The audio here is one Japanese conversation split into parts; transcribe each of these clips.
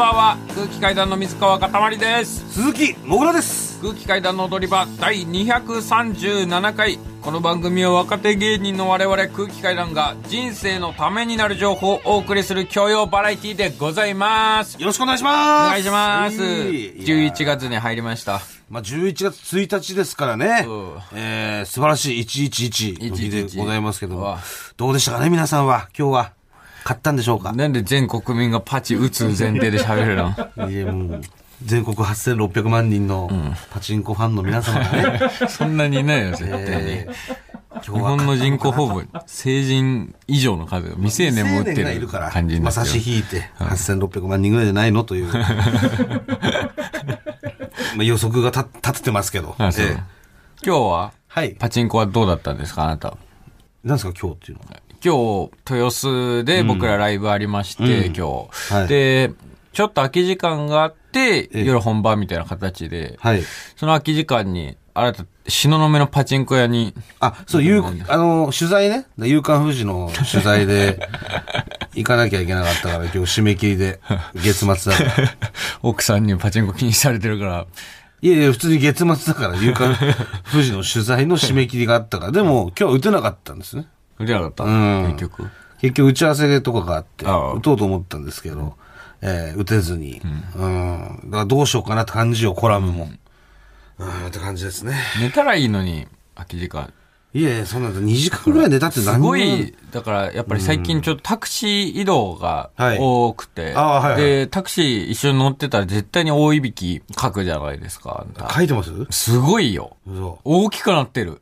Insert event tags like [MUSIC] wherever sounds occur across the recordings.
ばんは。空気階段の水川かたまりです。鈴木もぐらです。空気階段の踊り場第237回。この番組は若手芸人の我々空気階段が人生のためになる情報をお送りする教養バラエティでございます。よろしくお願いします。お願いします。はい。11月に入りました。まあ、11月1日ですからね。う。ん、えー、素晴らしい111の日でございますけども。どうでしたかね、皆さんは。今日は、買ったんでしょうか？なんで全国民がパチ打つ前提で喋るの？いや、もう、全国8600万人のパチンコファンの皆様がね、[LAUGHS] そんなにいないよ絶対に、えー今日本の人口ほぼ成人以上の数が未成年も打ってるからる感じにまあ、なってる。差し引いて、8600万人ぐらいじゃないの？という。[LAUGHS] まあ予測が立立ててますけど。ええ。今日ははい。パチンコはどうだったんですかあなたなんですか、今日っていうのは？今日、豊洲で僕らライブありまして、うん今日、はいで、ちょっと空き時間があって、え夜本番みたいな形で、はい。その空き時間に、あなた、東雲のパチンコ屋に、あ、そう、ゆう、あの、取材ね。夕刊富士の取材で、[LAUGHS] 行かなきゃいけなかったから、今日締め切りで、月末だから。[LAUGHS] 奥さんにパチンコ禁止されてるから、いやいや、普通に月末だから、夕刊富士の取材の締め切りがあったから、でも、今日は打てなかったんですね。打てなかった、うん結局。結局打ち合わせとかがあって、打とうと思ったんですけど、えー打てずに、うん。だからどうしようかなって感じよ、コラムも。うん、って感じですね。寝たらいいのに、空き時間。いやいや、そんなんだ、2時間ぐらい寝たってす何ごい、だからやっぱり最近ちょっとタクシー移動がはい多くて、あはいはいで、タクシー一緒に乗ってたら絶対に大いびき書くじゃないですか。書いてます？すごいよ。嘘。大きくなってる。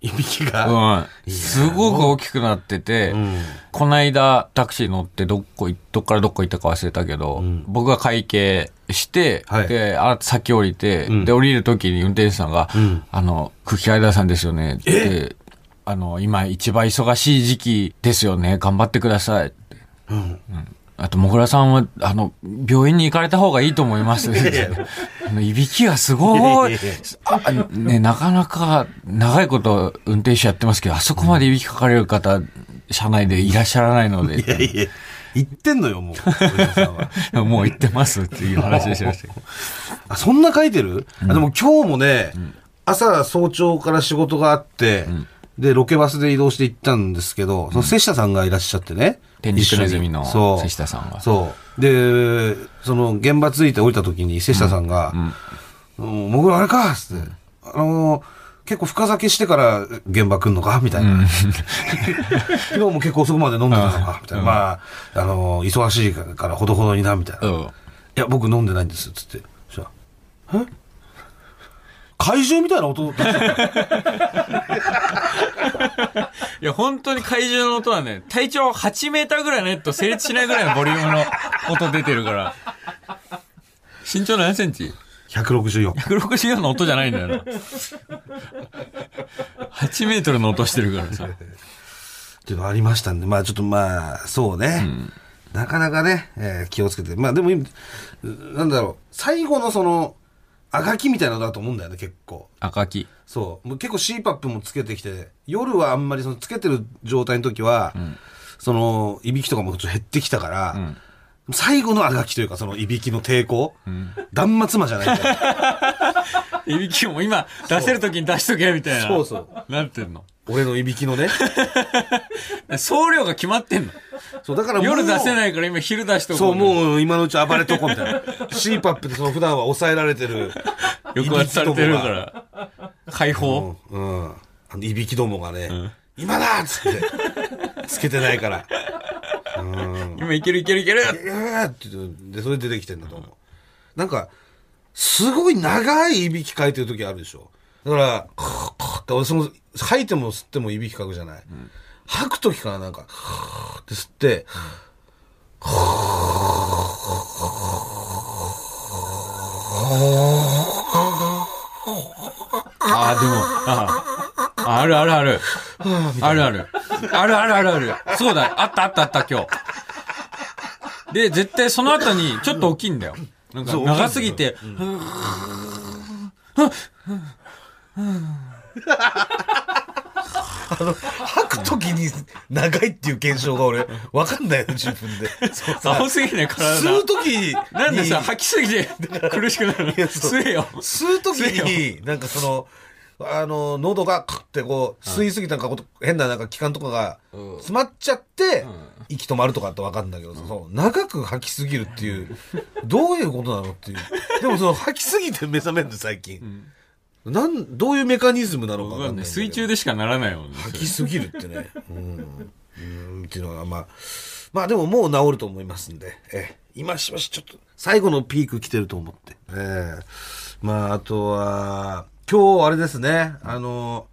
いびきが。うん。すごく大きくなってて、うん。こないだタクシー乗ってどこい、どっからどこ行ったか忘れたけど、僕が会計して、はいで、あ先降りて、んで、降りる時に運転手さんが、んあの、空気階段さんですよね。で、あの、今一番忙しい時期ですよね。頑張ってくださいって。うん。あと、もぐらさんは、あの、病院に行かれた方がいいと思います。あのいびきがすごい。あね、なかなか長いこと運転手やってますけど、あそこまでいびきかかれる方、車内でいらっしゃらないので、いやいや、言ってんのよ、もう。[LAUGHS] もう行ってますっていう話でしました。[LAUGHS] あ、そんな書いてる、あでも今日もね、朝早朝から仕事があって、で、ロケバスで移動して行ったんですけど、その瀬下さんがいらっしゃってね。天竺ネズミの瀬下さんがそう。で、その現場着いて降りた時に瀬下さんが、うん、もぐらあれかっつって、あのー結構深酒してから現場来んのかみたいな。[LAUGHS] 昨日も結構遅くまで飲んでたのかみたいな。まあ、あのー忙しいからほどほどにな、みたいな。うん。いや、僕飲んでないんです、つって。そしたら、え？怪獣みたいな音出してた。[LAUGHS] いや、本当に怪獣の音はね、体長8メーターぐらいのネット成立しないぐらいのボリュームの音出てるから。身長何センチ？164。164の音じゃないんだよな。8メートルの音してるからさ。っていうのありましたんで、まあちょっとまあ、そうね。なかなかね、えー気をつけて。まあでも、なんだろう、最後のその、あがきみたいなのだと思うんだよね、結構。赤木。そう。もう結構 CPAP もつけてきて、夜はあんまりそのつけてる状態の時は、その、いびきとかもちょっと減ってきたから、最後のあがきというか、そのいびきの抵抗、断末魔じゃない [LAUGHS] いびきも今出せるときに出しとけみたいな。そうそう。なってんの？俺のいびきのね。[LAUGHS] 送料が決まってんの。そう、だからもう夜出せないから今昼出しとこそう、う。もう今のうち暴れとこうみたいな。[LAUGHS] CPAP でその普段は抑えられてる。抑圧されてるから。解放？うん。うん。あの、いびきどもがね、今だっつって、つけてないから。うん。今いけるいけるいけるえーって言って、で、それで出てきてんだと思う。なんか、すごい長いいびきかいてる時あるでしょ。だから、カーカーって俺その、吐いても吸ってもいびきかくじゃない。吐く時からなんか、カーって吸って、ああ、でも、ああ、あるあるある。あるある。あるあるあるある。そうだ、あったあったあった、今日。で、絶対その後に、ちょっと大きいんだよ。なんか、長すぎて、あの、吐くときに長いっていう現象が俺、わかんないよ、自分で。そうさ青すぎね、体吸うときに。なんでさ、吐きすぎて苦しくなるの？吸えよ。吸うときに、なんかその、あの、喉がクッてこう、吸いすぎたなんかこと、変ななんか気管とかがうん詰まっちゃって、息止まるとかってわかるんだけど、そう長く吐きすぎるっていう、どういうことなのっていう。でもその吐きすぎて目覚めるんだ、最近。なん、どういうメカニズムなのかわかんない。水中でしかならないもんね。吐きすぎるってね。うん。うん、っていうのは、まあ、まあでももう治ると思いますんで、ええ、今しばしちょっと、最後のピーク来てると思って。ええまあ、あとは、今日あれですね、あの、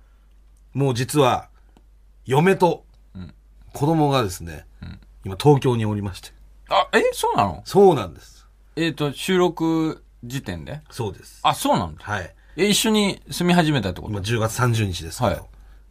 もう実は、嫁と子供がですね、今東京におりまして。あ、えそうなの？そうなんです。えっ、と、収録時点で？そうです。あ、そうなんだ。はい。え、一緒に住み始めたってこと？今10月30日ですけど。はい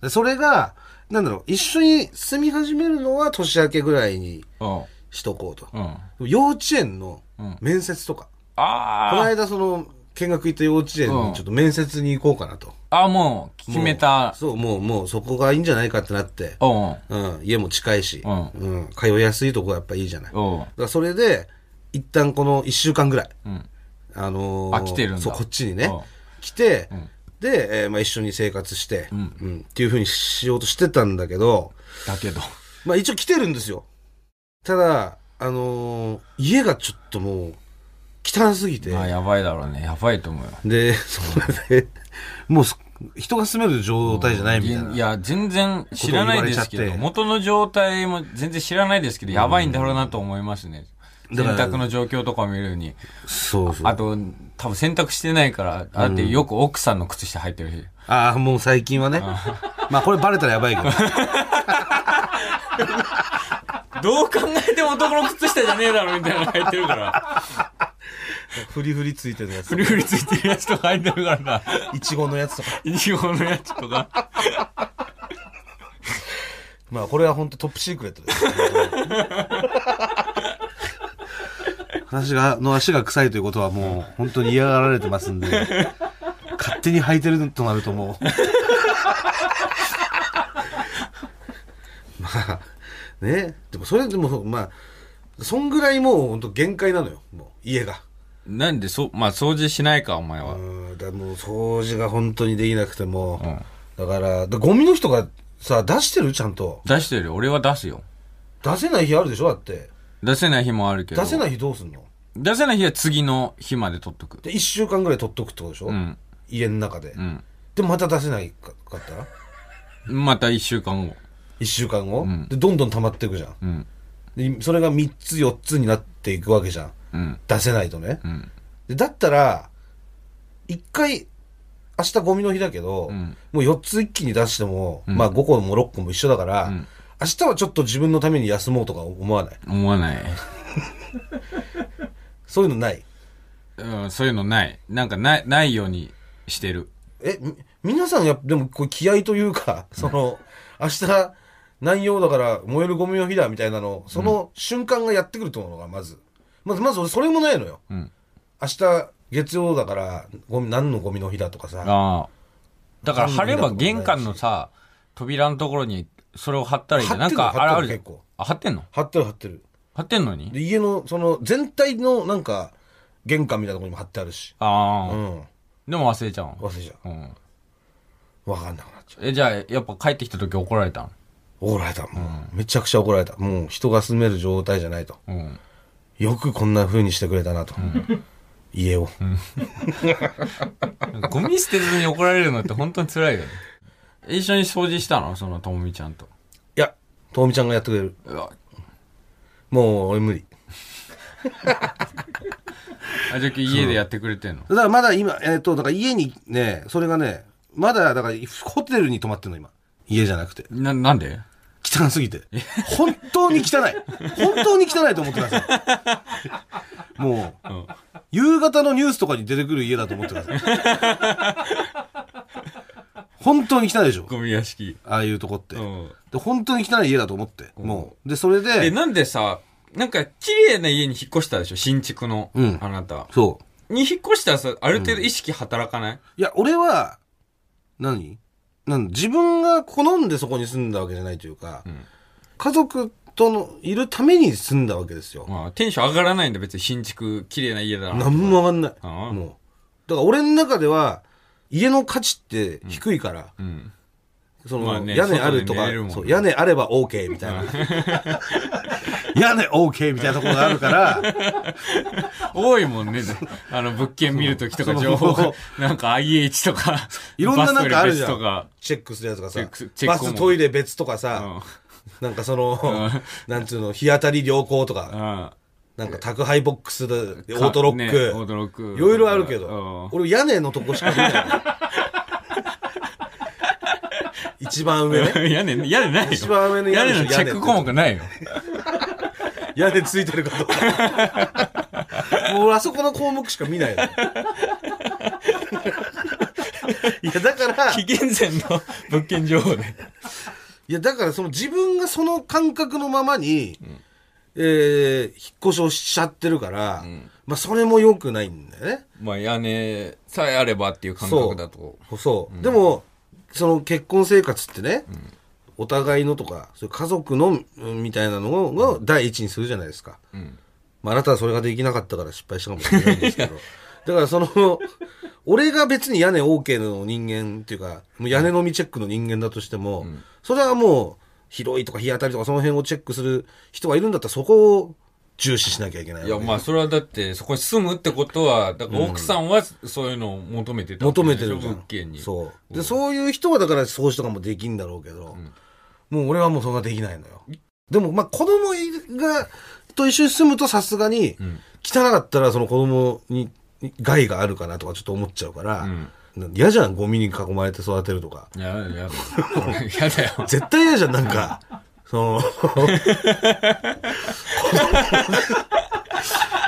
でそれが、なんだろう、一緒に住み始めるのは年明けぐらいにうん。しとこうと。うん。幼稚園のうん面接とか、このあ間その見学行った幼稚園うんにちょっと面接に行こうかなと。あ。あ、もう、決めた。そう、もう、もうそこがいいんじゃないかってなって、うん。うん、家も近いし、ううん、通いやすいとこがやっぱいいじゃない。だかうん。らそれで、一旦この一週間ぐらい、うん。あのーあ来てるんだそう、こっちにねうん、来て、んで、えーまあ一緒に生活して、ううんん、っていうふうにしようとしてたんだけど、だけど。まあ一応来てるんですよ。ただ、あのー家がちょっともう、汚すぎて、まあ、やばいだろうね。やばいと思うよ。で、それで、もうす人が住める状態じゃないみたいな。いや、全然知らないですけど、元の状態も全然知らないですけど、やばいんだろうなと思いますね。洗濯の状況とかを見るに。そうそう。あと、多分洗濯してないから、だってよく奥さんの靴下入ってるし。ああ、もう最近はね。まあこれバレたらやばいけど。[LAUGHS] どう考えても男の靴下じゃねえだろみたいなの入ってるから。フリフリついてるやつフ。リフリついてるやつとか入ってるからな。いちごのやつとか。イチゴのやつとか。まあこれは本当トップシークレットです。私が、の足が臭いということはもう本当に嫌がられてますんで、勝手に履いてるとなるともう。まあ、ね。でもそれでも、まあ、そんぐらいもう本当限界なのよ。もう家が。なんで、そ、まあ、掃除しないか、お前は。うん、だもう掃除が本当にできなくても、うん。だから、だゴミの人がさ、出してる？ちゃんと。出してるよ。俺は出すよ。出せない日あるでしょ？だって。出せない日もあるけど。出せない日どうすんの？出せない日は次の日まで取っとく。で、一週間ぐらい取っとくってことでしょ、うん。家の中で。うん。で、また出せないかかった？らまた一週間後。一週間後、んで、どんどん溜まっていくじゃん。うん。で、それが三つ四つになっていくわけじゃん。うん。出せないとね。うん。で、だったら、一回、明日ゴミの日だけど、んもう4つ一気に出しても、んまあ5個も6個も一緒だから、ん明日はちょっと自分のために休もうとか思わない？思わない。[LAUGHS] そういうのない？うん、そういうのない。なんかない、ないようにしてる。え、み皆さんやっぱ、でもこれ気合というか、その、明日何曜だから燃えるゴミの日だみたいなの、その瞬間がやってくると思うのが、まず。まず、まず俺それもないのよ。うん。明日月曜だから、ゴミ、何のゴミの日だとかさ。ああ。だから貼れば玄関のさ、扉のところにそれを貼ったらいいじゃん。なんか、貼ってるあれある結構あ、貼ってんの？貼ってる貼ってる。貼ってんのに？で、家の、その、全体のなんか、玄関みたいなところにも貼ってあるし。ああ、うん。でも忘れちゃうの？忘れちゃうん。う。わかんなくなっちゃう。え、じゃあ、やっぱ帰ってきた時怒られたの？怒られた。もう、めちゃくちゃ怒られた。もう、人が住める状態じゃないと。うん。よくこんな風にしてくれたなと。家を。ゴミ捨てずに怒られるのって本当に辛いよね。一緒に掃除したの？そのともみちゃんと。いや、ともみちゃんがやってくれる。うわもう、俺無理。[LAUGHS] あ、じゃあ家でやってくれてんの？だからまだ今、えっ、と、だから家にね、それがね、まだ、だから、ホテルに泊まってんの、今。家じゃなくて。な、なんで？汚すぎて。本当に汚い。本当に汚いと思ってください。もう、うん。夕方のニュースとかに出てくる家だと思ってください。本当に汚いでしょゴミ屋敷。ああいうとこって。うん。で本当に汚い家だと思って。もう。で、それえ、で、なんでさ、なんか綺麗な家に引っ越したでしょ？新築の。うんあなた。そう。に引っ越したらさ、ある程度意識働かない、いや、俺は、何？なん自分が好んでそこに住んだわけじゃないというか、家族とのいるために住んだわけですよ。まあ、テンション上がらないんだ、別に新築、綺麗な家だな。なんも上がんない。もう。だから俺の中では、家の価値って低いから、うん。その、まあね屋根あるとか、ねそう屋根あれば OK みたいな。屋根 OK みたいなところがあるから、多いもんね。あの、物件見るときとか情報なんか IH とか、いろんななんかあるじゃん。チェックするやつがさバストイレ別とかさ、うんなんかその、んなんつうの、日当たり良好とか、うん。なんか宅配ボックスで、オートロッねク、オートロック。いろいろあるけうんど、俺屋根のとこしか見ないの。[LAUGHS] 一番上ね。屋根、屋根ないよ。一番上の屋根のチェック項目ないよ。屋根ついてるかどうか。もう俺あそこの項目しか見ないの。[LAUGHS] いや、だから、紀元前の物件情報で。いや、だからその自分がその感覚のままに、えー、引っ越しをしちゃってるから、まあそれも良くないんだよね。まあ屋根さえあればっていう感覚だと。そう。でも、その結婚生活ってね、お互いのとか、そういう家族のうんみたいなのを第一にするじゃないですか。んまああなたはそれができなかったから失敗したかもしれないんですけど。[LAUGHS] だからその、俺が別に屋根 OK の人間っていうか、もう屋根のみチェックの人間だとしても、それはもう、広いとか日当たりとかその辺をチェックする人がいるんだったらそこを重視しなきゃいけないいや、まあ、それはだって、そこに住むってことは、だから奥さんはそういうのを求めてたわけ求めてる物件に。そう。で、そういう人はだから掃除とかもできんだろうけど、もう俺はもうそんなできないのよ。でも、まあ子供が、と一緒に住むとさすがに、汚かったらその子供に害があるかなとかちょっと思っちゃうから、嫌じゃん、ゴミに囲まれて育てるとか。いや、いや、やだよ。絶対嫌じゃん、なんか。その、[LAUGHS]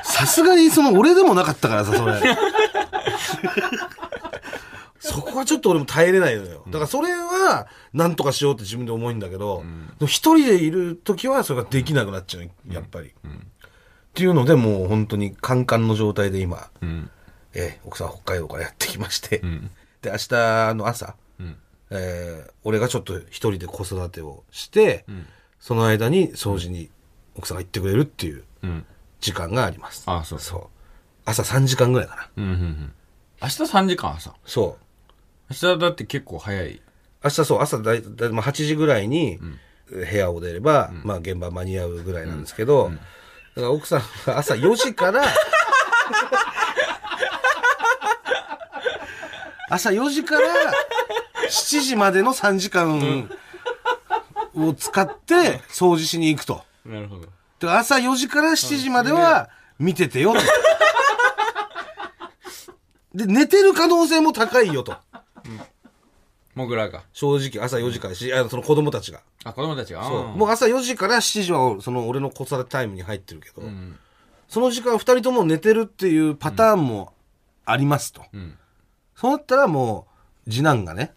さすがにその俺でもなかったからさ、それ。そこはちょっと俺も耐えれないのよ。だからそれは、なんとかしようって自分で思うんだけど、でも一人でいる時はそれができなくなっちゃう、やっぱり。っていうので、もう本当にカンカンの状態で今、うん。えー奥さん北海道からやってきまして、んで、明日の朝、んえー俺がちょっと一人で子育てをして、その間に掃除に奥さんが行ってくれるっていううん。時間があります。あそうそう。朝3時間ぐらいかな。うん、うん、うん。明日3時間朝。そう。明日だって結構早い。明日そう、朝だいだいまあ8時ぐらいに部屋を出れば、まあ現場間に合うぐらいなんですけど、だから奥さんは朝4時から、[LAUGHS] 朝4時から7時までの3時間を使って掃除しに行くと。なるほど。で朝4時から7時までは見ててよと。で、寝てる可能性も高いよと。もぐらが。正直朝4時からし、あその子供たちが。あ、子供たちが？そううんもう朝4時から7時はその俺の子育てタイムに入ってるけど、その時間2人とも寝てるっていうパターンもありますと。んそうなったらもう次男がね、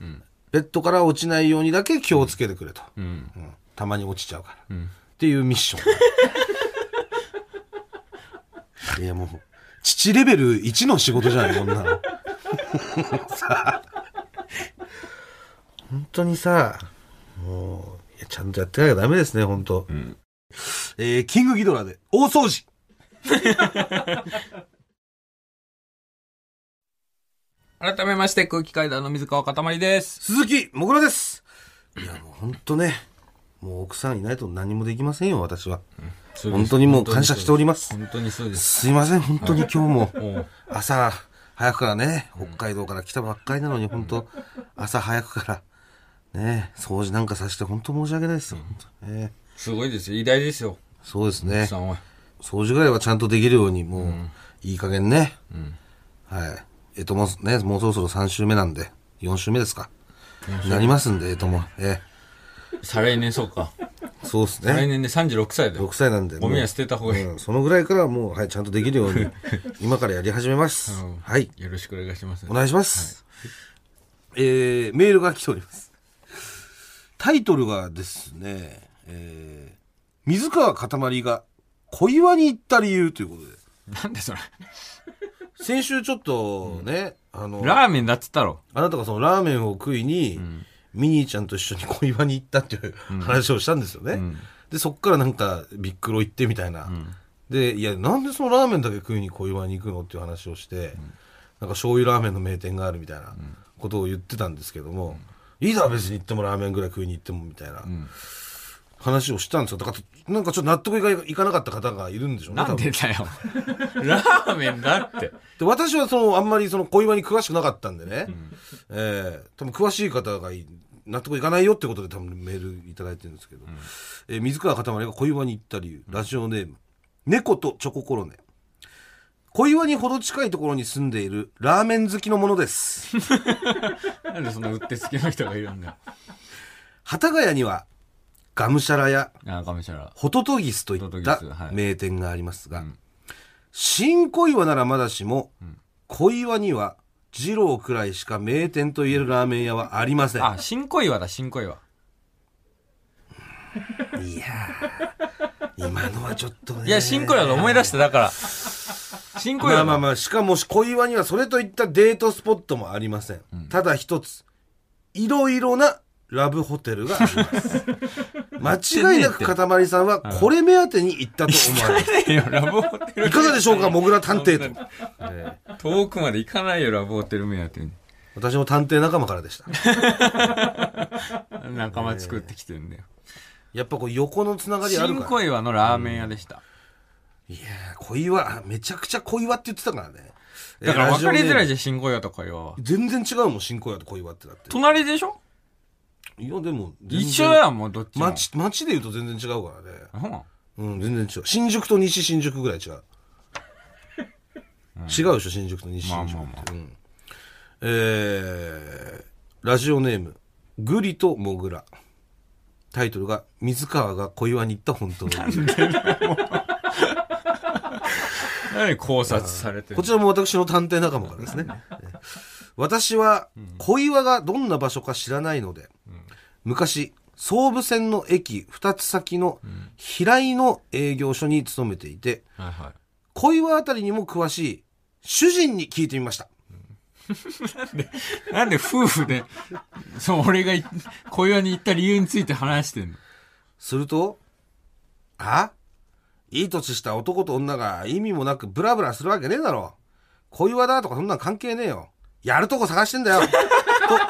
ベッドから落ちないようにだけ気をつけてくれと。うん。うんたまに落ちちゃうから。んっていうミッション。[LAUGHS] いやもう、父レベル1の仕事じゃない、こんなの。[LAUGHS] [LAUGHS] さあ本当にさ、もう、いやちゃんとやってなきゃダメですね、本当、えー、キングギドラで、大掃除 [LAUGHS] 改めまして、空気階段の水川かたまりです。鈴木もぐらですいやもう本当ね、もう奥さんいないと何もできませんよ、私は。本当にもう感謝しております。本当にそうです。すいません、本当に [LAUGHS] 今日も。朝早くからね、北海道から来たばっかりなのに、本当朝早くから、ね、掃除なんかさせて本当申し訳ないですよ。本当ね、すごいですよ。偉大ですよ。そうですね。掃除ぐらいはちゃんとできるように、もう、いい加減ね。はい。えっと、もうね、もうそろそろ3週目なんで、4週目ですか。なりますんで、えっとも、え再来年そうか。そうですね。再来年で36歳だよ6。歳なんで。ゴミは捨てた方がいい。うんそのぐらいからはもう、はい、ちゃんとできるように、[LAUGHS] 今からやり始めます。うんはい。よろしくお願いします。お願いします。えー、メールが来ております。タイトルがですね、えー、水川かたまりが小岩に行った理由ということで。なんでそれ？先週ちょっとね、あの、ラーメンだっつったろ。あなたがそのラーメンを食いに、ミニーちゃんと一緒に小岩に行ったっていう話をしたんですよね。んで、そっからなんか、ビックロ行ってみたいな。で、いや、なんでそのラーメンだけ食いに小岩に行くのっていう話をして、なんか醤油ラーメンの名店があるみたいなことを言ってたんですけども、いいだろ別に行ってもラーメンぐらい食いに行ってもみたいな話をしたんですよ。だから、なんかちょっと納得がいかなかった方がいるんでしょうね。なんでだよ。ラーメンだって。で私はその、あんまりその小岩に詳しくなかったんでね、えー多分詳しい方がい納得いかないよってことで多分メールいただいてるんですけど、えー水川かたまりが小岩に行った理由、ラジオネーム、猫とチョココロネ。小岩にほど近いところに住んでいるラーメン好きのものです。なんでそのうってつけの人がいるんだ。幡ヶ谷には、ガムシャラやあ、かもしれない。ホトトギスといった名店がありますが、新小岩ならまだしも、小岩には二郎くらいしか名店と言えるラーメン屋はありません。あ、新小岩だ、新小岩。いやー今のはちょっとね。いや、新小岩で思い出した。だから、新小岩の。まあまあまあ、しかも小岩にはそれといったデートスポットもありません。ただ一つ、いろいろなラブホテルがあります。[LAUGHS] 間違いなくかたまりさんはこれ目当てに行ったと思われます。ラブホテル。いかがでしょうか、モグラ探偵と。え [LAUGHS] ー遠くまで行かないよ、ラブホテル目当てに。私も探偵仲間からでした。[LAUGHS] 仲間作ってきてるんだよ。やっぱこう横のつながりある新から。小岩のラーメン屋でした。いやー小岩、あめちゃくちゃ小岩って言ってたからね。だから分かりづらいじじゃん、新小岩と小岩。全然違うもん、新小岩と小岩ってだって。隣でしょ？いや、でも、全然一緒だよ、もうどっちも。町、町で言うと全然違うからね。うんうん、全然違う。新宿と西新宿ぐらい違う。違うでしょ、新宿と西新宿って。まあまあまうんえー、ラジオネーム、グリとモグラ。タイトルが、水川が小岩に行った本当の理由何考察されてるこちらも私の探偵仲間からですね。私は小岩がどんな場所か知らないので、昔、総武線の駅2つ先の平井の営業所に勤めていて、はいはい。小岩あたりにも詳しい主人に聞いてみました。[LAUGHS] なんで夫婦で、そう、俺がい小岩に行った理由について話してんの？すると、あ？いい年した男と女が意味もなくブラブラするわけねえだろ。小岩だとかそんなん関係ねえよ。やるとこ探してんだよ。と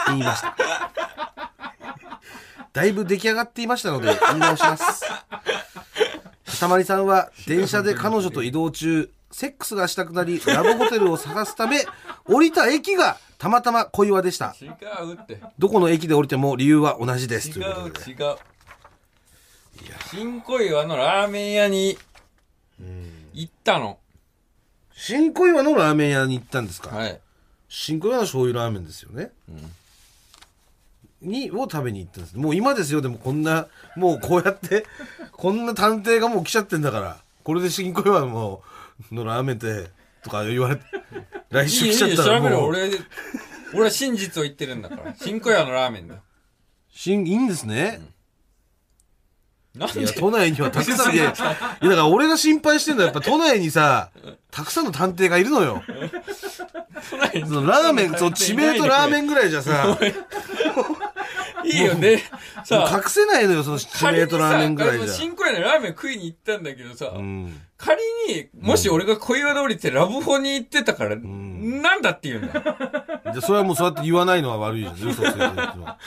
言いました。だいぶ出来上がっていましたので言い直します。かたまりさんは電車で彼女と移動中、セックスがしたくなり、ラブホテルを探すため、降りた駅がたまたま小岩でした。違うって。どこの駅で降りても理由は同じです。と違う違う。新小岩のラーメン屋に行ったの。新小岩のラーメン屋に行ったんですか、はい。新小岩の醤油ラーメンですよね。に、を食べに行ったんです。もう今ですよ、でもこんな、もうこうやって、[LAUGHS] こんな探偵がもう来ちゃってんだから、これで新小岩ののラーメンって、とか言われて、[LAUGHS] 来週よ、い来ちゃったら調べろ。もう、俺、俺は真実を言ってるんだから。新小岩のラーメンだよ。新、いいんですね。なんで？いや、都内にはたくさん、[LAUGHS] いや、いやだから俺が心配してんのはやっぱ都内にさ、たくさんの探偵がいるのよ。そのラーメン、[LAUGHS] その地名とラーメンぐらいじゃさ、いいよね。もうさあ、隠せないのよ、その地名とラーメンぐらいじゃ。新小岩のラーメン食いに行ったんだけどさ、うん。仮に、もし俺が小岩で降りてラブホに行ってたから、なんだって言うんだじゃあそれはもうそうやって言わないのは悪いじゃん。嘘ついてるってのは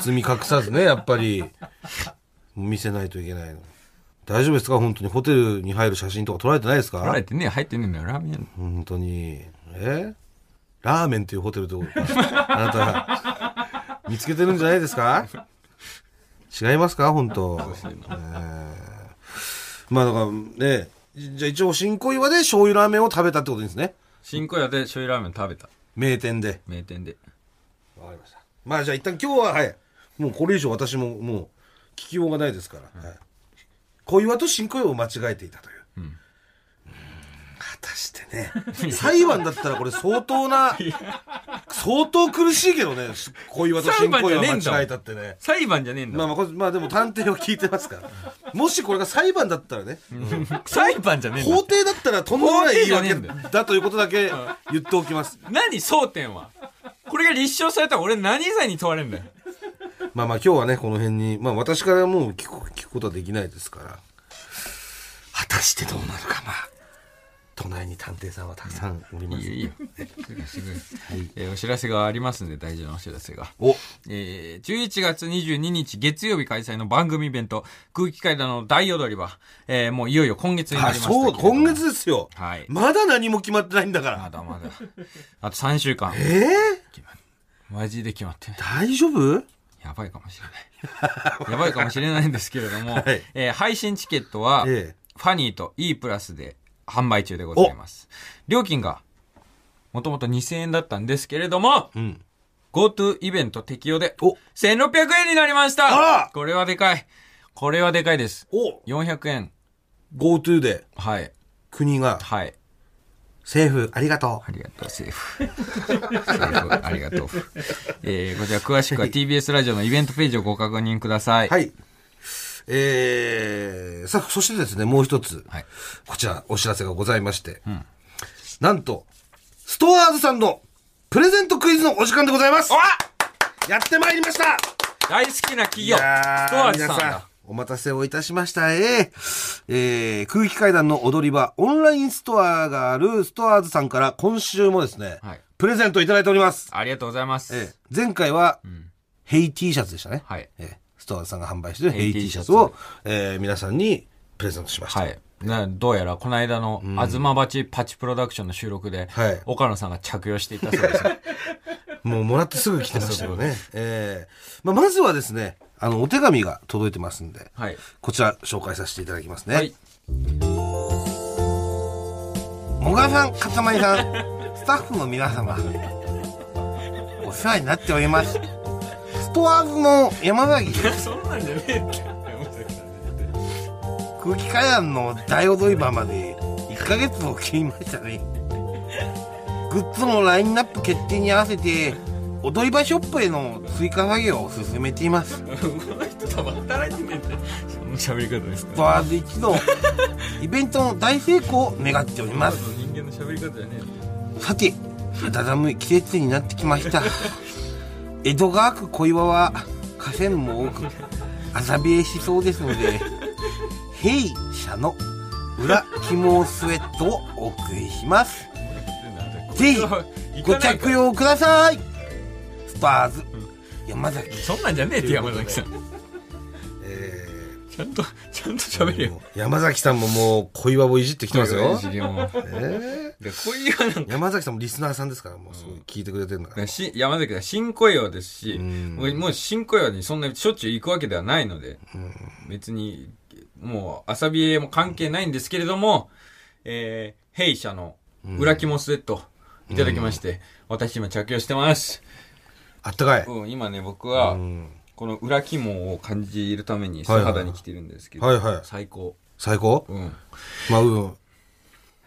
包み隠さずね、やっぱり、見せないといけないの。大丈夫ですか？本当にホテルに入る写真とか撮られてないですか？入ってね入ってねえんだよ、ラーメン。本当に。え？ラーメンっていうホテルと、[LAUGHS] あなた、見つけてるんじゃないですか？違いますか？本当。えーまあだからね、じゃあ一応新小岩で醤油ラーメンを食べたってことですね。新小岩で醤油ラーメン食べた。名店で。名店で。わかりました。まあじゃあ一旦今日は、はい。もうこれ以上私ももう聞きようがないですから。はい。小岩と新小岩を間違えていたという。うん果たしてね。裁判だったらこれ相当な、相当苦しいけどね。小岩と新小岩を間違えたってね。裁判じゃねえんだまあまあまあでも探偵は聞いてますから。もしこれが裁判だったらね。裁判じゃねえんだ法廷だったらとんでもない言い訳だということだけ言っておきます。何争点は？これが立証されたら俺何罪に問われるんだよ。まあまあ今日はね、この辺に、まあ私からもう聞く聞くことはできないですから、果たしてどうなるかな。都内に探偵さんはたくさんおります。いいよいえーお知らせがありますんで、大事なお知らせが。おえー、11月22日月曜日開催の番組イベント、空気階段の大踊り場、えーもういよいよ今月になあ、りましたそう。今月ですよ。はい。まだ何も決まってないんだから。まだまだ。あと3週間。ええマジで決まってない。大丈夫？やばいかもしれない。[LAUGHS] やばいかもしれないんですけれども、[LAUGHS] はいえー配信チケットは、ええファニーと E プラスで販売中でございます。料金が、もともと2000円だったんですけれども、うん。GoTo イベント適用で、お1600円になりましたこれはでかい。これはでかいです。お400円。GoTo ではい。国がはい。政府ありがとありがとう、セーフ。セーフ、ありがとう。えー、こちら詳しくは TBS ラジオのイベントページをご確認ください。う。はい。えー、さあ、そしてですね、もう一つ。はい。こちらお知らせがございまして。なんと、ストアーズさんのプレゼントクイズのお時間でございますやってまいりました大好きな企業、ストアーズさん。お待たせをいたしました。えーえー空気階段の踊り場、オンラインストアがあるストアーズさんから今週もですね、はいプレゼントいただいております。ありがとうございます。えー前回は、ヘイ T シャツでしたね。はいえーストアーズさんが販売しているヘイ T シャツを、えー皆さんにプレゼントしました。はい。などうやら、この間の、あずまばちパチプロダクションの収録で、はい岡野さんが着用していたそうです。[LAUGHS] もうもらってすぐ来てましたよね。えーまあ、まずはですね、あの、お手紙が届いてますんで、はい。こちら紹介させていただきますね。はい。もがさん、かたまりさん、[LAUGHS] スタッフの皆様、お世話になっております。ストアーズの山崎です。そんなんじゃねえって。空気階段の大踊り場まで1ヶ月を切りましたね。グッズのラインナップ決定に合わせて、踊り場ショップへの追加作業を進めています。この人多分働いてねえって。そんな喋り方ですかストアーズ一同、イベントの大成功を願っております。人間の喋り方じゃねえさて、肌寒い季節になってきました。江戸川区小岩は河川も多く、朝冷えしそうですので、弊社の裏肝スウェットをお送りします。ぜひ、ご着用ください。スターズ、山崎。そんなんじゃねえって山崎さん。えちゃんと、ちゃんと喋れよ。ー山崎さんももう小岩をいじってきてますよ。もえで、こうなんー山崎さんもリスナーさんですから、もうすごい聞いてくれてるんだから。し山崎は新小岩ですし、んもうもう新小岩にそんなしょっちゅう行くわけではないので、別に、もう遊び絵も関係ないんですけれども、えー、弊社の裏肝スウェットいただきまして、私今着用してます。あったかい。うん、今ね、僕は、うんこの裏肝を感じるために素肌に来てるんですけど、はいはい最高。最高？うん。まあ、うん。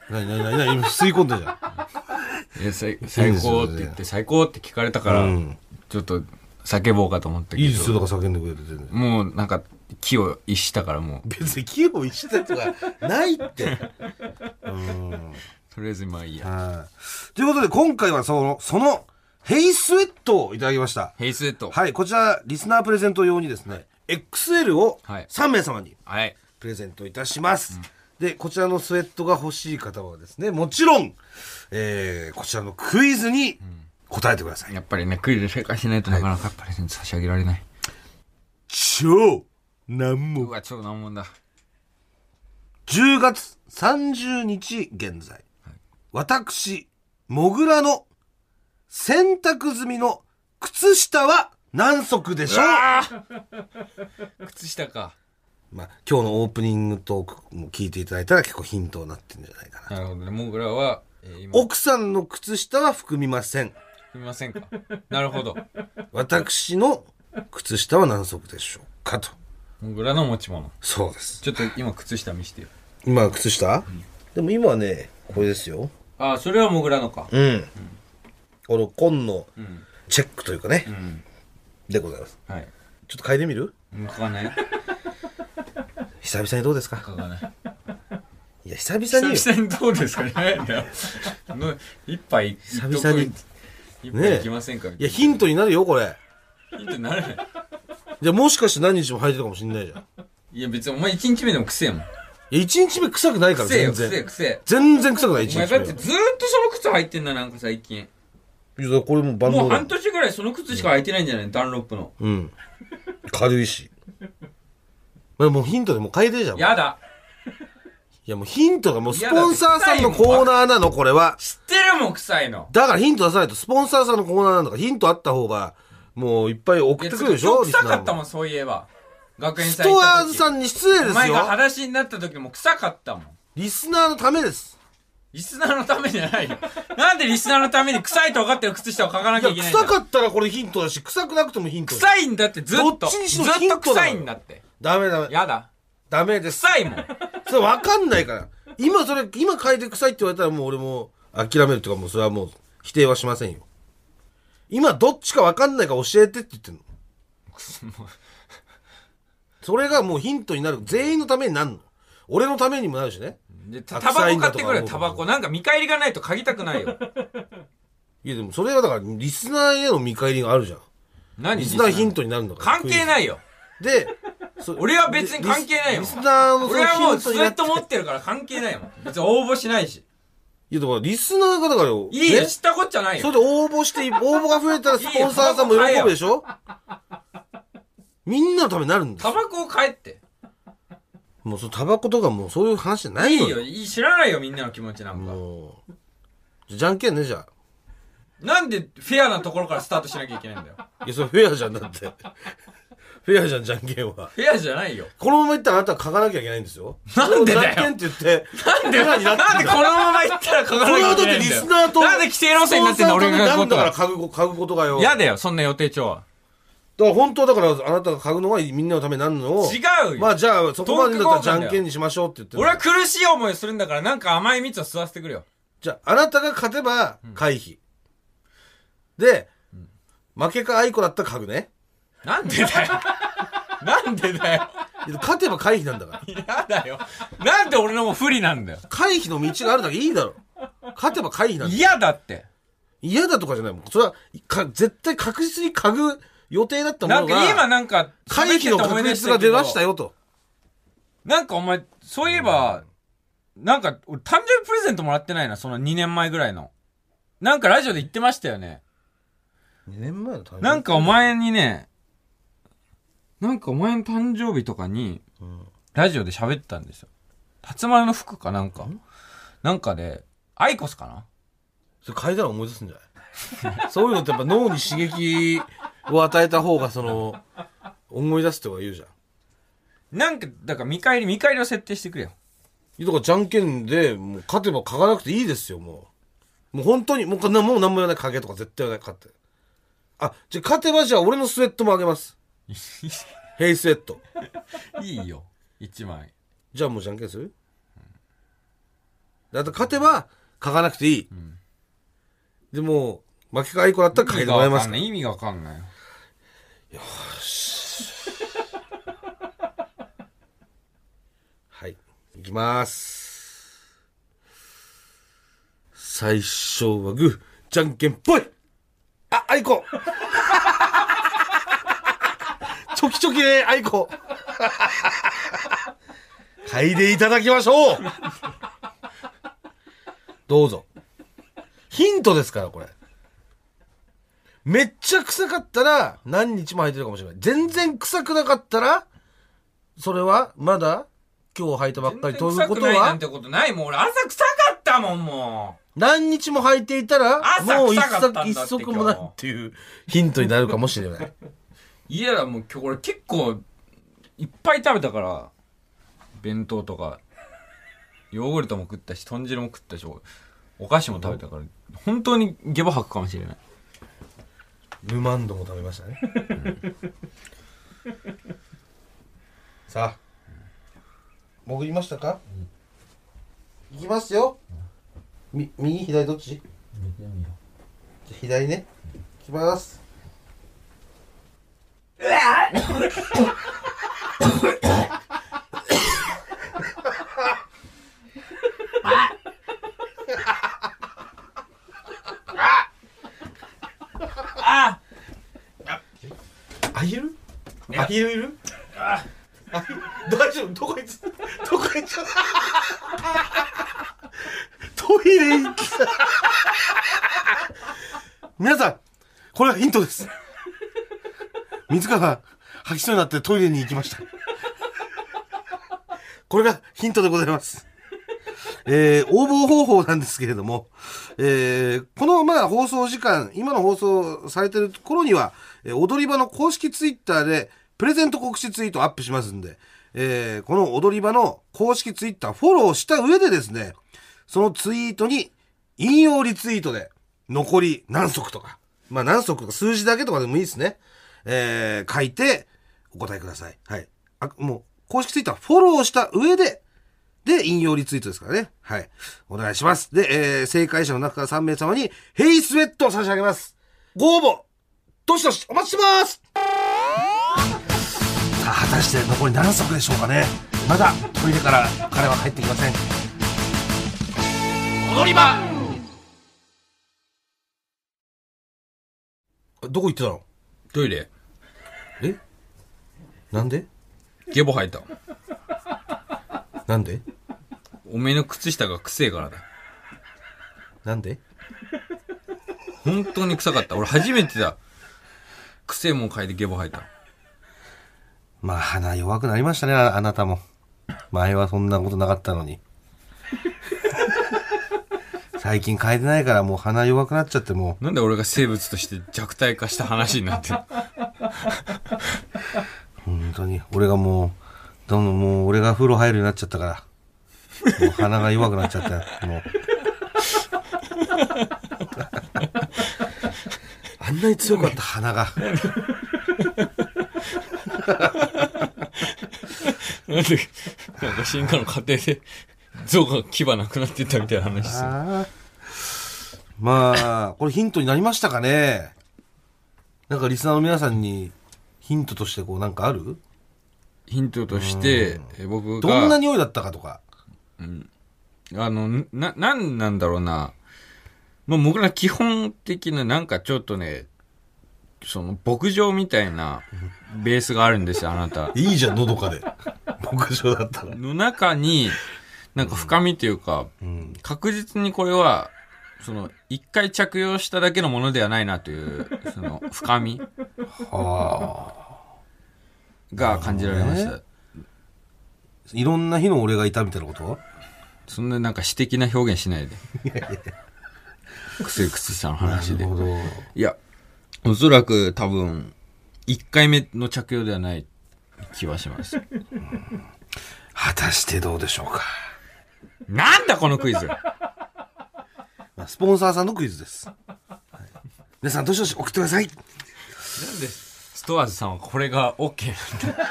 なになになになに今吸い込んでるじゃん。[LAUGHS] いや最最高って言って、最高って聞かれたから、うんちょっと叫ぼうかと思ったけど。いいですよ、だから叫んでくれて全然。もうなんか、気を逸したからもう、別に気を一緒とかないって。[LAUGHS] うん。とりあえずまあいいや。はい。ということで、今回はその、その、ヘイスウェットをいただきました。ヘイスウェット。はい、こちら、リスナープレゼント用にですね、XL をはい3名様にはい。プレゼントいたします。で、こちらのスウェットが欲しい方はですね、もちろん、えー、こちらのクイズに答えてください。やっぱりね、クイズ正解しないとなかなかプレゼント差し上げられない。超難う問。わ、超難問だ。10月30日現在、私、もぐらの洗濯済みの靴下は何足でしょう？靴下か。まあ、今日のオープニングトークも聞いていただいたら結構ヒントになってるんじゃないかな。なるほどね。モグラは、えー今、奥さんの靴下は含みません。すみませんか。なるほど。私の靴下は何足でしょうかと。モグラの持ち物。そうです。ちょっと今靴下見してよ。今、靴下、でも今はね、これですよ。あ、それはモグラのか。うん。この紺のうん。チェックというかね、うん。でございます。はい。ちょっと嗅いでみる？うん、書かない [LAUGHS] 久々にどうですか？書かない。いや、久々によ。久々にどうですか？ねの一杯、久々に一杯いきませんか、いや、ヒントになるよ、これ。ヒントにならない。じゃあもしかして何日も履いてるかもしんないじゃん。いいや別にお前1日目でもくせえもん。や、1日目臭くないから、くせえよ、全然。くせえ。全然臭くない、1お前日。だってずーっとその靴履いてんだ、なんか最近。いや、これもバンドだもう半。年ぐらいその靴しか履いてないんじゃない？ダンロップの。うん。軽いし。まあもうヒントでもう変えてじゃん。いやだ。やもうヒントがもうスポンサーさんのコーナーなの、これは。知ってるもん、臭いの。だからヒント出さないと、スポンサーさんのコーナーなんだから、ヒントあった方が、もういっぱい送ってくるでしょいや臭かったん。もん、そういえば。学園ス祭行った時トアーズさんに失礼ですお前がよ。裸足になった時も臭かったもん。リスナーのためです。リスナーのためじゃないよ。[LAUGHS] なんでリスナーのために臭いと分かってる靴下を履かないきゃや、いけないんだよ臭かったらこれヒントだし、臭くなくてもヒントだ臭いんだってずっと。どっちにしろずっとヒントだから臭いんだって。ダメダメ。やだ。ダメです。臭いもん。それわかんないから。今それ、今書いて臭いって言われたらもう俺も諦めるとかもうそれはもう否定はしませんよ。今どっちかわかんないから教えてって言ってんの。[LAUGHS] それがもうヒントになる。全員のためになるの。俺のためにもなるしね。でタタバコ買ってくれよ、タバコ。なんか見返りがないと嗅ぎたくないよ。いやでもそれはだからリスナーへの見返りがあるじゃん。何リスナーヒントになるんだから。関係ないよ。で、そ [LAUGHS] 俺は別に関係ないよリスナーの俺はもうヒントになってスウェット持ってるから関係ないもん。別に応募しないし。いやだからリスナーがだからよ。いいよ、ね？知ったこっちゃないよ。それで応募して、応募が増えたらスポンサーさんも喜ぶでしょ？みんなのためになるんですタバコを買えって。もうそのタバコとかもうそういう話じゃないのいいよ、いい知らないよ、みんなの気持ちなんか。もう。じゃんけんね、じゃあ。なんでフェアなところからスタートしなきゃいけないんだよ。いや、それフェアじゃんだって。[LAUGHS] フェアじゃん、じゃんけんは。フェアじゃないよ。このままいったらあなたは書かなきゃいけないんですよ。なんでだよじゃんけんって言って。なんでなんでこのまま行ったら書かなきゃいだってけないんだよ。リスナーと。なんで規定路線になってんだ、俺が書くなことんだからは。書く、書くことがよ。嫌だよ、そんな予定調は。だから本当はだからあなたが書くのはみんなのためになるのを。違うよ。まあじゃあそこまでだったらじゃんけんにしましょうって言ってる俺は苦しい思いをするんだから、なんか甘い蜜を吸わせてくれよ。じゃあ、あなたが勝てば回避。で、負けか愛子だったら書くね。なんでだよ。[LAUGHS] なんでだよ。勝てば回避なんだから。嫌だよ。なんで俺のも不利なんだよ。回避の道があるだけいいだろ。勝てば回避なんだ。嫌だって。嫌だとかじゃないもん。それは、か絶対確実に嗅ぐ予定だったものが、なんか今なんか、回避の確率が出ましたよ。よと。なんかお前、そういえば、なんか、俺誕生日プレゼントもらってないな、その2年前ぐらいの。なんかラジオで言ってましたよね。2年前の誕生日？なんかお前にね、なんかお前の誕生日とかに、ラジオで喋ったんですよ。辰丸の服かなんか。なんかで、アイコスかな？それ嗅いだら思い出すんじゃない？[LAUGHS] そういうのってやっぱ脳に刺激を与えた方が、その、思い出すっては言うじゃん。なんか、だから見返り、見返りを設定してくれよ。いやだからじゃんけんで、もう勝てば書かなくていいですよ、もう。もう本当に、もうもう何も言わない影とか絶対言わない、勝って。あ、じゃあ勝てばじゃあ俺のスウェットもあげます。[LAUGHS] ヘイスウェット。いいよ。一枚。じゃあもうじゃんけんする？だって勝てば書かなくていい。でも、負けかあいこだったら書いてもらいますから。意味がわかんない。よしはい。いきます。最初はグー、じゃんけんぽいあ、あいこチョキチョキであいこ嗅いでいただきましょうどうぞ。ヒントですから、これ。めっちゃ臭かったら何日も履いてるかもしれない。全然臭くなかったら、それはまだ今日履いたばっかりということはなんてことないもん。俺朝臭かったもん、も何日も履いていたら朝もう一足一足もないっていうヒントになるかもしれない。う。[LAUGHS] いやだ、もう今日俺結構、いっぱい食べたから、弁当とか、ヨーグルトも食ったし、豚汁も食ったし、お菓子も食べたから、本当にゲボ吐くかもしれない。ルマンドも食べましたね。さあ、僕言いましたか、いきますよ。み、右、左どっち？じゃあ左ね。いきます。ああ [LAUGHS] げるいや。アヒルいる？あ。大丈夫？どこ行っどこ行っちゃトイレ行きた皆さん、これはヒントです。水川が吐きそうになってトイレに行きました。これがヒントでございます。えー、応募方法なんですけれども、えー、このまあ放送時間、今の放送されてる頃には、えー踊り場の公式ツイッターでプレゼント告知ツイートアップしますんで、えー、この踊り場の公式ツイッターフォローした上でですね、そのツイートに引用リツイートで残り何足とか、まあ何足とか数字だけとかでもいいですね。えー、書いてお答えください。はい。あ、もう公式ツイッターフォローした上で、で、引用リツイートですからね。はい。お願いします。で、えー、正解者の中から3名様に、ヘイスウェットを差し上げます。ご応募、どしどしお待ちしてますさあ、果たして残り何足でしょうかね。まだトイレから彼は帰ってきません。踊り場どこ行ってたの？トイレ、え？なんで？ゲボ吐いた。なんで？おめえの靴下が臭えからだ。なんで？本当に臭かった。俺初めてだ。臭えもん嗅いでゲボ吐いた。まあ、鼻弱くなりましたね、ああなたも。前はそんなことなかったのに。[LAUGHS] 最近変えてないからもう鼻弱くなっちゃってもなんで俺が生物として弱体化した話になってるう、本当に、俺がもう、どんどんもう俺が風呂入るようになっちゃったから。もう鼻が弱くなっちゃった。もう。あんなに強かった鼻が。なんで、なんか進化の過程で、象が牙なくなってったみたいな話する。ああまあ、これヒントになりましたかねなんかリスナーの皆さんにヒントとしてこうなんかある？ヒントとして、え僕が、どんな匂いだったかとか。あの、な、なんなんだろうな。まあ、僕ら基本的ななんかちょっとね、その牧場みたいなベースがあるんですよ、あなた。[LAUGHS] いいじゃん、のどかで。牧場だったら。の中に、なんか深みというか、うん。確実にこれは、その、一回着用しただけのものではないなという、その、深みはあ。が感じられました。いろんな日の俺がいたみたいなこと？そんななんか詩的な表現しないで。くせくせしたの話で。いや、おそらく多分、一回目の着用ではない気はします。果たしてどうでしょうか？なんだこのクイズまあ、スポンサーさんのクイズです。はい皆さん、どしどし送ってください。なんで、ストアーズさんはこれが OK なんだ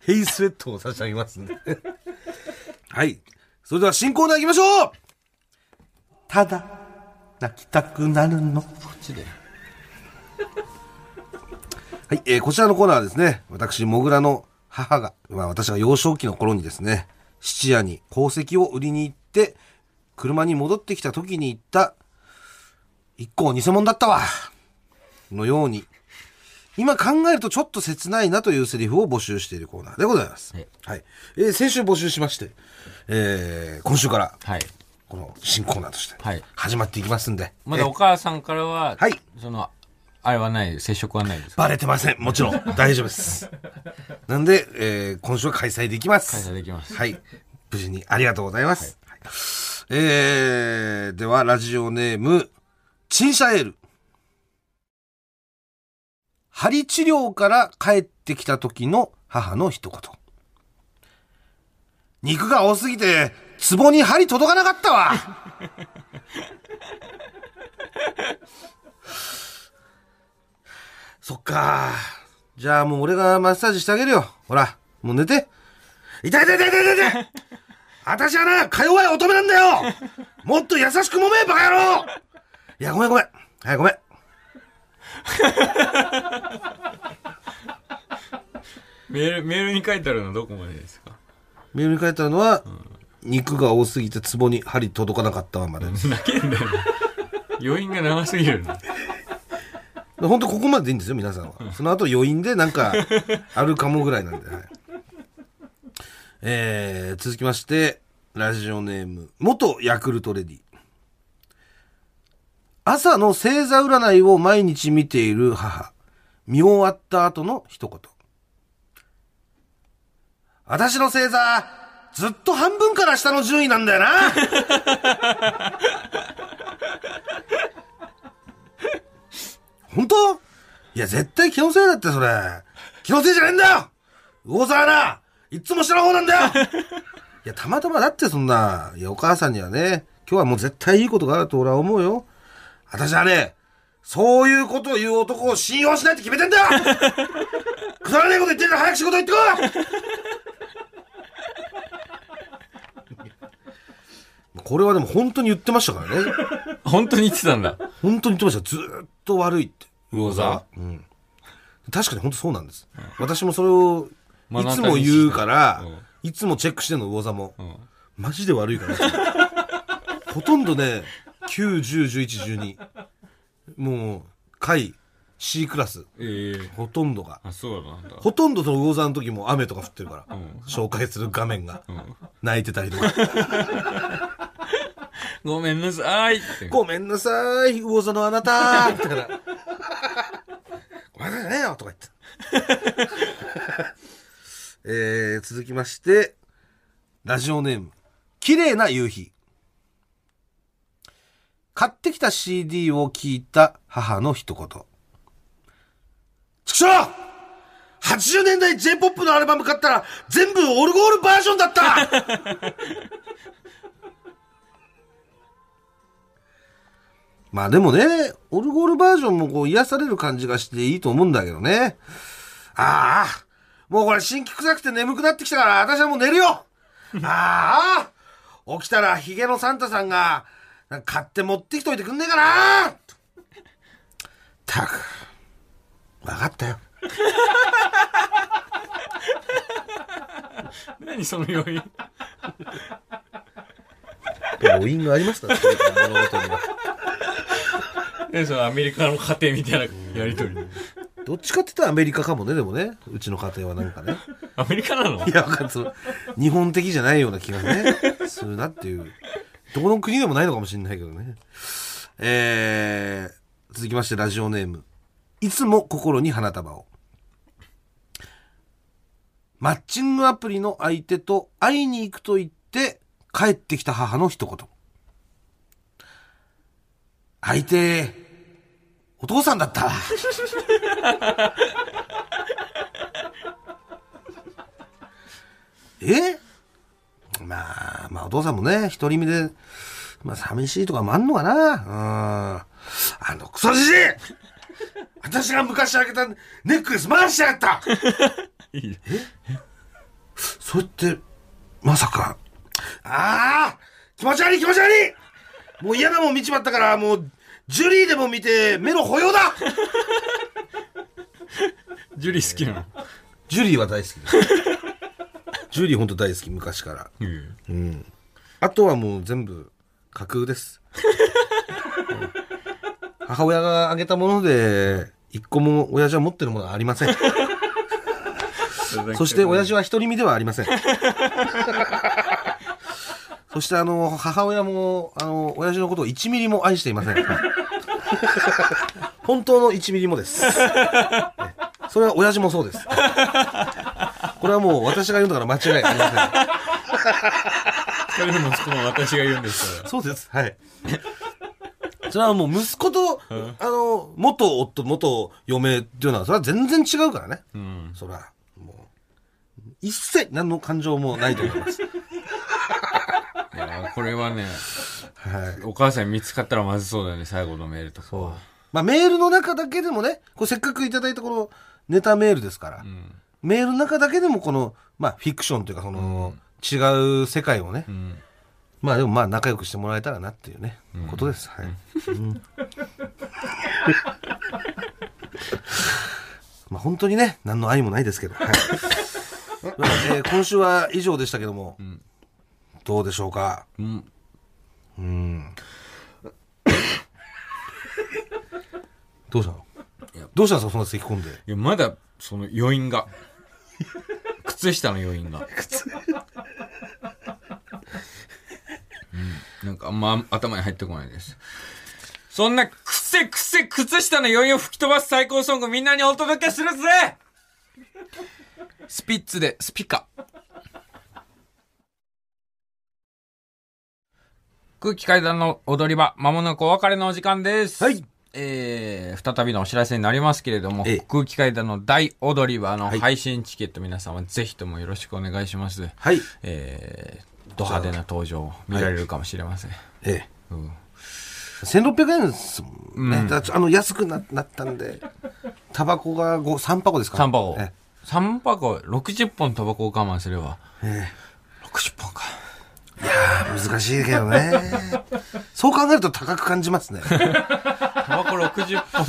ヘイスウェットを差し上げますんで。[LAUGHS] はい。それでは新コーナー行きましょうただ、泣きたくなるの。こっちで。はい、えーこちらのコーナーはですね、私、モグラの母が、まあ私が幼少期の頃にですね、質屋に宝石を売りに行って、車に戻ってきた時に言った、一個偽物だったわのように、今考えるとちょっと切ないなというセリフを募集しているコーナーでございます。はいはい。えー先週募集しまして、えー今週から、はい。この新コーナーとしてはい、始まっていきますんで。まだえお母さんからは、はいその、あれはない、接触はないですか？バレてません。もちろん。[LAUGHS] 大丈夫です。なんで、えー今週は開催できます。開催できます。はい。無事にありがとうございます。はいえー、では、ラジオネーム、チンシャエール。針治療から帰ってきた時の母の一言。肉が多すぎて、壺に針届かなかったわ [LAUGHS] そっか。じゃあもう俺がマッサージしてあげるよ。ほら、もう寝て。痛い痛い痛い痛い痛い私はな、か弱い乙女なんだよもっと優しく揉め、バカ野郎いや、ごめんごめん。はい、ごめん。[LAUGHS] メール、メールに書いてあるのはどこまでですか？メールに書いてあるのは、肉が多すぎて壺に針届かなかったままで。泣けんだよ。余韻が長すぎるの。本当ここまででいいんですよ、皆さんは。その後余韻でなんか、あるかもぐらいなんで、はい。えー、続きまして、ラジオネーム、元ヤクルトレディ。朝の星座占いを毎日見ている母。見終わった後の一言。私の星座、ずっと半分から下の順位なんだよな。[LAUGHS] 本当？いや、絶対気のせいだって、それ。気のせいじゃねえんだよ魚座はないつも下の方なんだよいや、たまたまだってそんな、いや、お母さんにはね、今日はもう絶対いいことがあると俺は思うよ。私はね、そういうことを言う男を信用しないって決めてんだよ [LAUGHS] くだらねえこと言ってんだ早く仕事行ってこいこれはでも本当に言ってましたからね。本当に言ってたんだ。本当に言ってました。ずーっと悪いって。魚座うん。確かに本当そうなんです。私もそれを、いつも言うからうん、いつもチェックしてんの、魚座も。んマジで悪いから。ほとんどね、9、10、11、12。もう、回、C クラス。ええほとんどが。あ、そうだ。ほとんどその魚座の時も雨とか降ってるから、紹介する画面が、泣いてたりとか。ごめんなさいって。ごめんなさい、魚座のあなたみたいな。ごめんなさいねよとか言って。[LAUGHS] えー、続きまして、ラジオネーム、綺麗な夕日。買ってきた CD を聞いた母の一言。ちくしょう !80 年代 J-POP のアルバム買ったら全部オルゴールバージョンだった [LAUGHS] まあでもね、オルゴールバージョンもこう癒される感じがしていいと思うんだけどね。ああ、もうこれ新規臭くて眠くなってきたから私はもう寝るよああ、起きたらヒゲのサンタさんがなんか買って持ってきといてくんねえかなたく、わかったよ。[LAUGHS] 何その要因。余韻がありましたね、物事には。え、そのアメリカの家庭みたいなやりとり。どっちかって言ったらアメリカかもね、でもね。うちの家庭はなんかね。アメリカなの？いや、わかんないその日本的じゃないような気がね、するなっていう。どこの国でもないのかもしれないけどね。えー、続きましてラジオネーム。いつも心に花束を。マッチングアプリの相手と会いに行くと言って帰ってきた母の一言。相手、お父さんだった。[LAUGHS] え？まあ、まあお父さんもね、独り身で、まあ寂しいとかもあんのかな。うん。あのクソじじい！[LAUGHS] 私が昔あげたネックレス回しやがった！[LAUGHS] いいそれって、まさか。ああ気持ち悪い気持ち悪い！もう嫌なもん見ちまったから、もう、ジュリーでも見て、目の保養だ！[LAUGHS] ジュリー好きなの？ジュリーは大好きです。ジュリーほんと大好き、昔から。うん。うん。あとはもう全部架空です。うん母親があげたもので、一個も親父は持ってるものはありません。そして [LAUGHS] 親父は独り身ではありません。そしてあの、母親も、あの、親父のことを1ミリも愛していません。本当の1ミリもです。ねそれは親父もそうです。これはもう私が言うんだから間違いありません。それでも息子も私が言うんですから。そうです。はい。[LAUGHS] それはもう息子と、あの、元夫、元嫁っていうのは、それは全然違うからね。うん。それは、もう、一切何の感情もないと思います。[LAUGHS] いやこれはね、はい。お母さんに見つかったらまずそうだよね、最後のメールとかは。まあメールの中だけでもね、これせっかくいただいたこのネタメールですから、うん。メールの中だけでもこの、まあフィクションというかその、違う世界をね、うん。まあでもまあ仲良くしてもらえたらなっていうね、ことです。はい。うん [LAUGHS] まあ本当にね、何の愛もないですけど。はい。まあえー今週は以上でしたけども、んどうでしょうか？うん。うん。[LAUGHS] どうしたの？どうしたんですか？そんな咳込んで。いや、まだ、その余韻が。靴下の余韻が。うん。なんかあんま頭に入ってこないです。そんなくせくせ靴下の余韻を吹き飛ばす最高ソングみんなにお届けするぜスピッツでスピカ。空気階段の踊り場、まもなくお別れのお時間です。はい。えー、再びのお知らせになりますけれども、ええ空気階段の大踊り場のはい配信チケット皆様ぜひともよろしくお願いします。はい。えー、ド派手な登場見られるかもしれません。ええ。うん1600円ですもんね。だからあの、安くななったんで、タバコが5、3箱ですか3箱え。3箱、60本タバコを我慢すれば、え60本か。え難しいけどね。そう考えると高く感じますね。タバコ60本。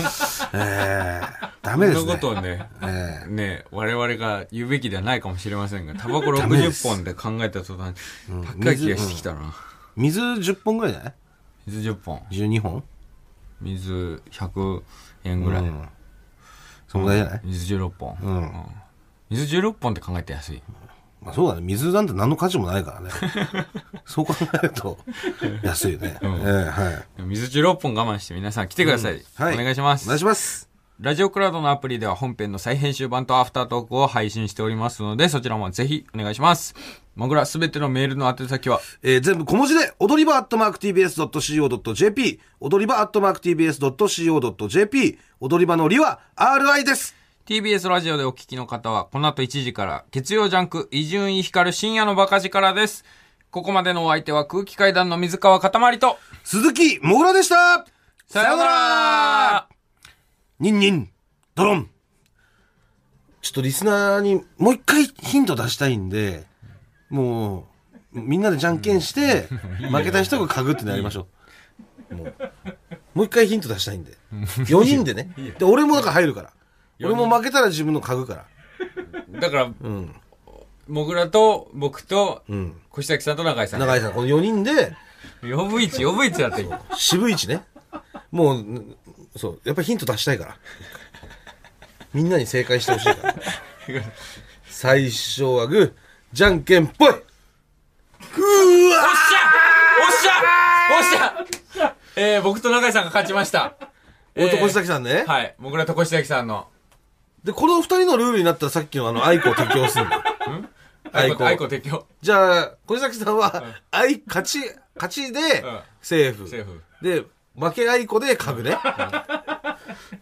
ええダメですね。そんなことをね、えね、我々が言うべきではないかもしれませんが、タバコダメです60本で考えた途端、高い気がしてきたな。水10本ぐらいじゃない？水10本。?12 本？水100円ぐらい。うんそのぐらいじゃない？水16本。うん水16本って考えて安い。まあそうだね。水なんて何の価値もないからね。[LAUGHS] そう考えると、安いよね。ええはい。水16本我慢して皆さん来てください。はい。お願いしますお願い。します。ラジオクラウドのアプリでは本編の再編集版とアフタートークを配信しておりますので、そちらもぜひお願いします。もぐらすべてのメールの宛先は、えー全部小文字で、踊り場アットマーク TBS.CO.JP、踊り場アットマーク TBS.CO.JP、踊り場のりは RI です。TBS ラジオでお聞きの方は、この後1時から、月曜ジャンク、伊集院光る深夜のバカ力です。ここまでのお相手は空気階段の水川かたまりと、鈴木もぐらでしたさようならニンニン、ドロン。ちょっとリスナーにもう一回ヒント出したいんで、もう、みんなでじゃんけんして、[LAUGHS] 負けた人が嗅ぐってのやりましょう。もう、もう一回ヒント出したいんで。4人でね。で、俺もだから入るから。俺も負けたら自分の嗅ぐから。だから、うん。もぐらと僕と、うん。小崎さんと中井さん。中井さん、この4人で、呼ぶ位置、呼ぶ位置だって今。渋い位置ね。もう、んそう、やっぱりヒント出したいから。みんなに正解してほしいから。最初はグー、じゃんけんぽいおっしゃおっしゃえー、僕と中井さんが勝ちました。俺と小崎崎さんね。はい。僕らと小崎さんの。で、この二人のルールになったらさっきのあの、アイコを適用するんだ。アイコ、アイコアイコ適用。じゃあ、小崎さんは、アイ、勝ち、勝ちでうん、セーフ。セーフ。で、負けアイコで書くね。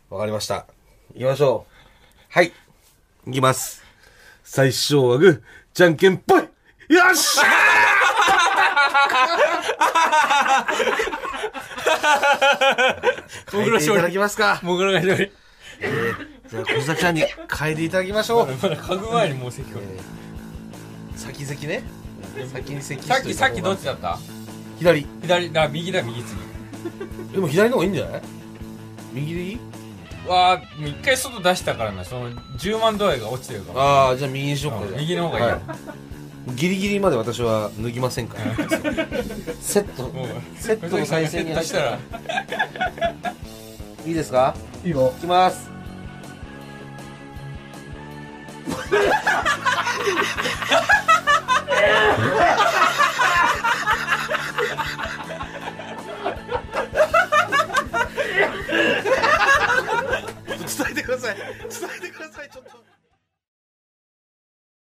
わかりました。行きましょう。はい。行きます。最初はグー、じゃんけんぽいよっしゃー [LAUGHS] 僕ら勝利者いただきますか。僕らが勝利。じゃあ、小崎さんに書いていただきましょう。まだ書く前にもう席が。先々ね。先に席さっき、さっきどっちだった？左。左、だ、右だ、右次。でも左の方がいいんじゃない？右でいい？わあ、もう一回外出したからな、その、10万度合いが落ちてるから。ああ、じゃあ右にしようか。右の方がいいよはギリギリまで私は脱ぎませんから。[LAUGHS] セット。セットの再生にしたら、いいですか？いいよ。いきます。[LAUGHS] 伝えてください。伝えてください。ちょっと。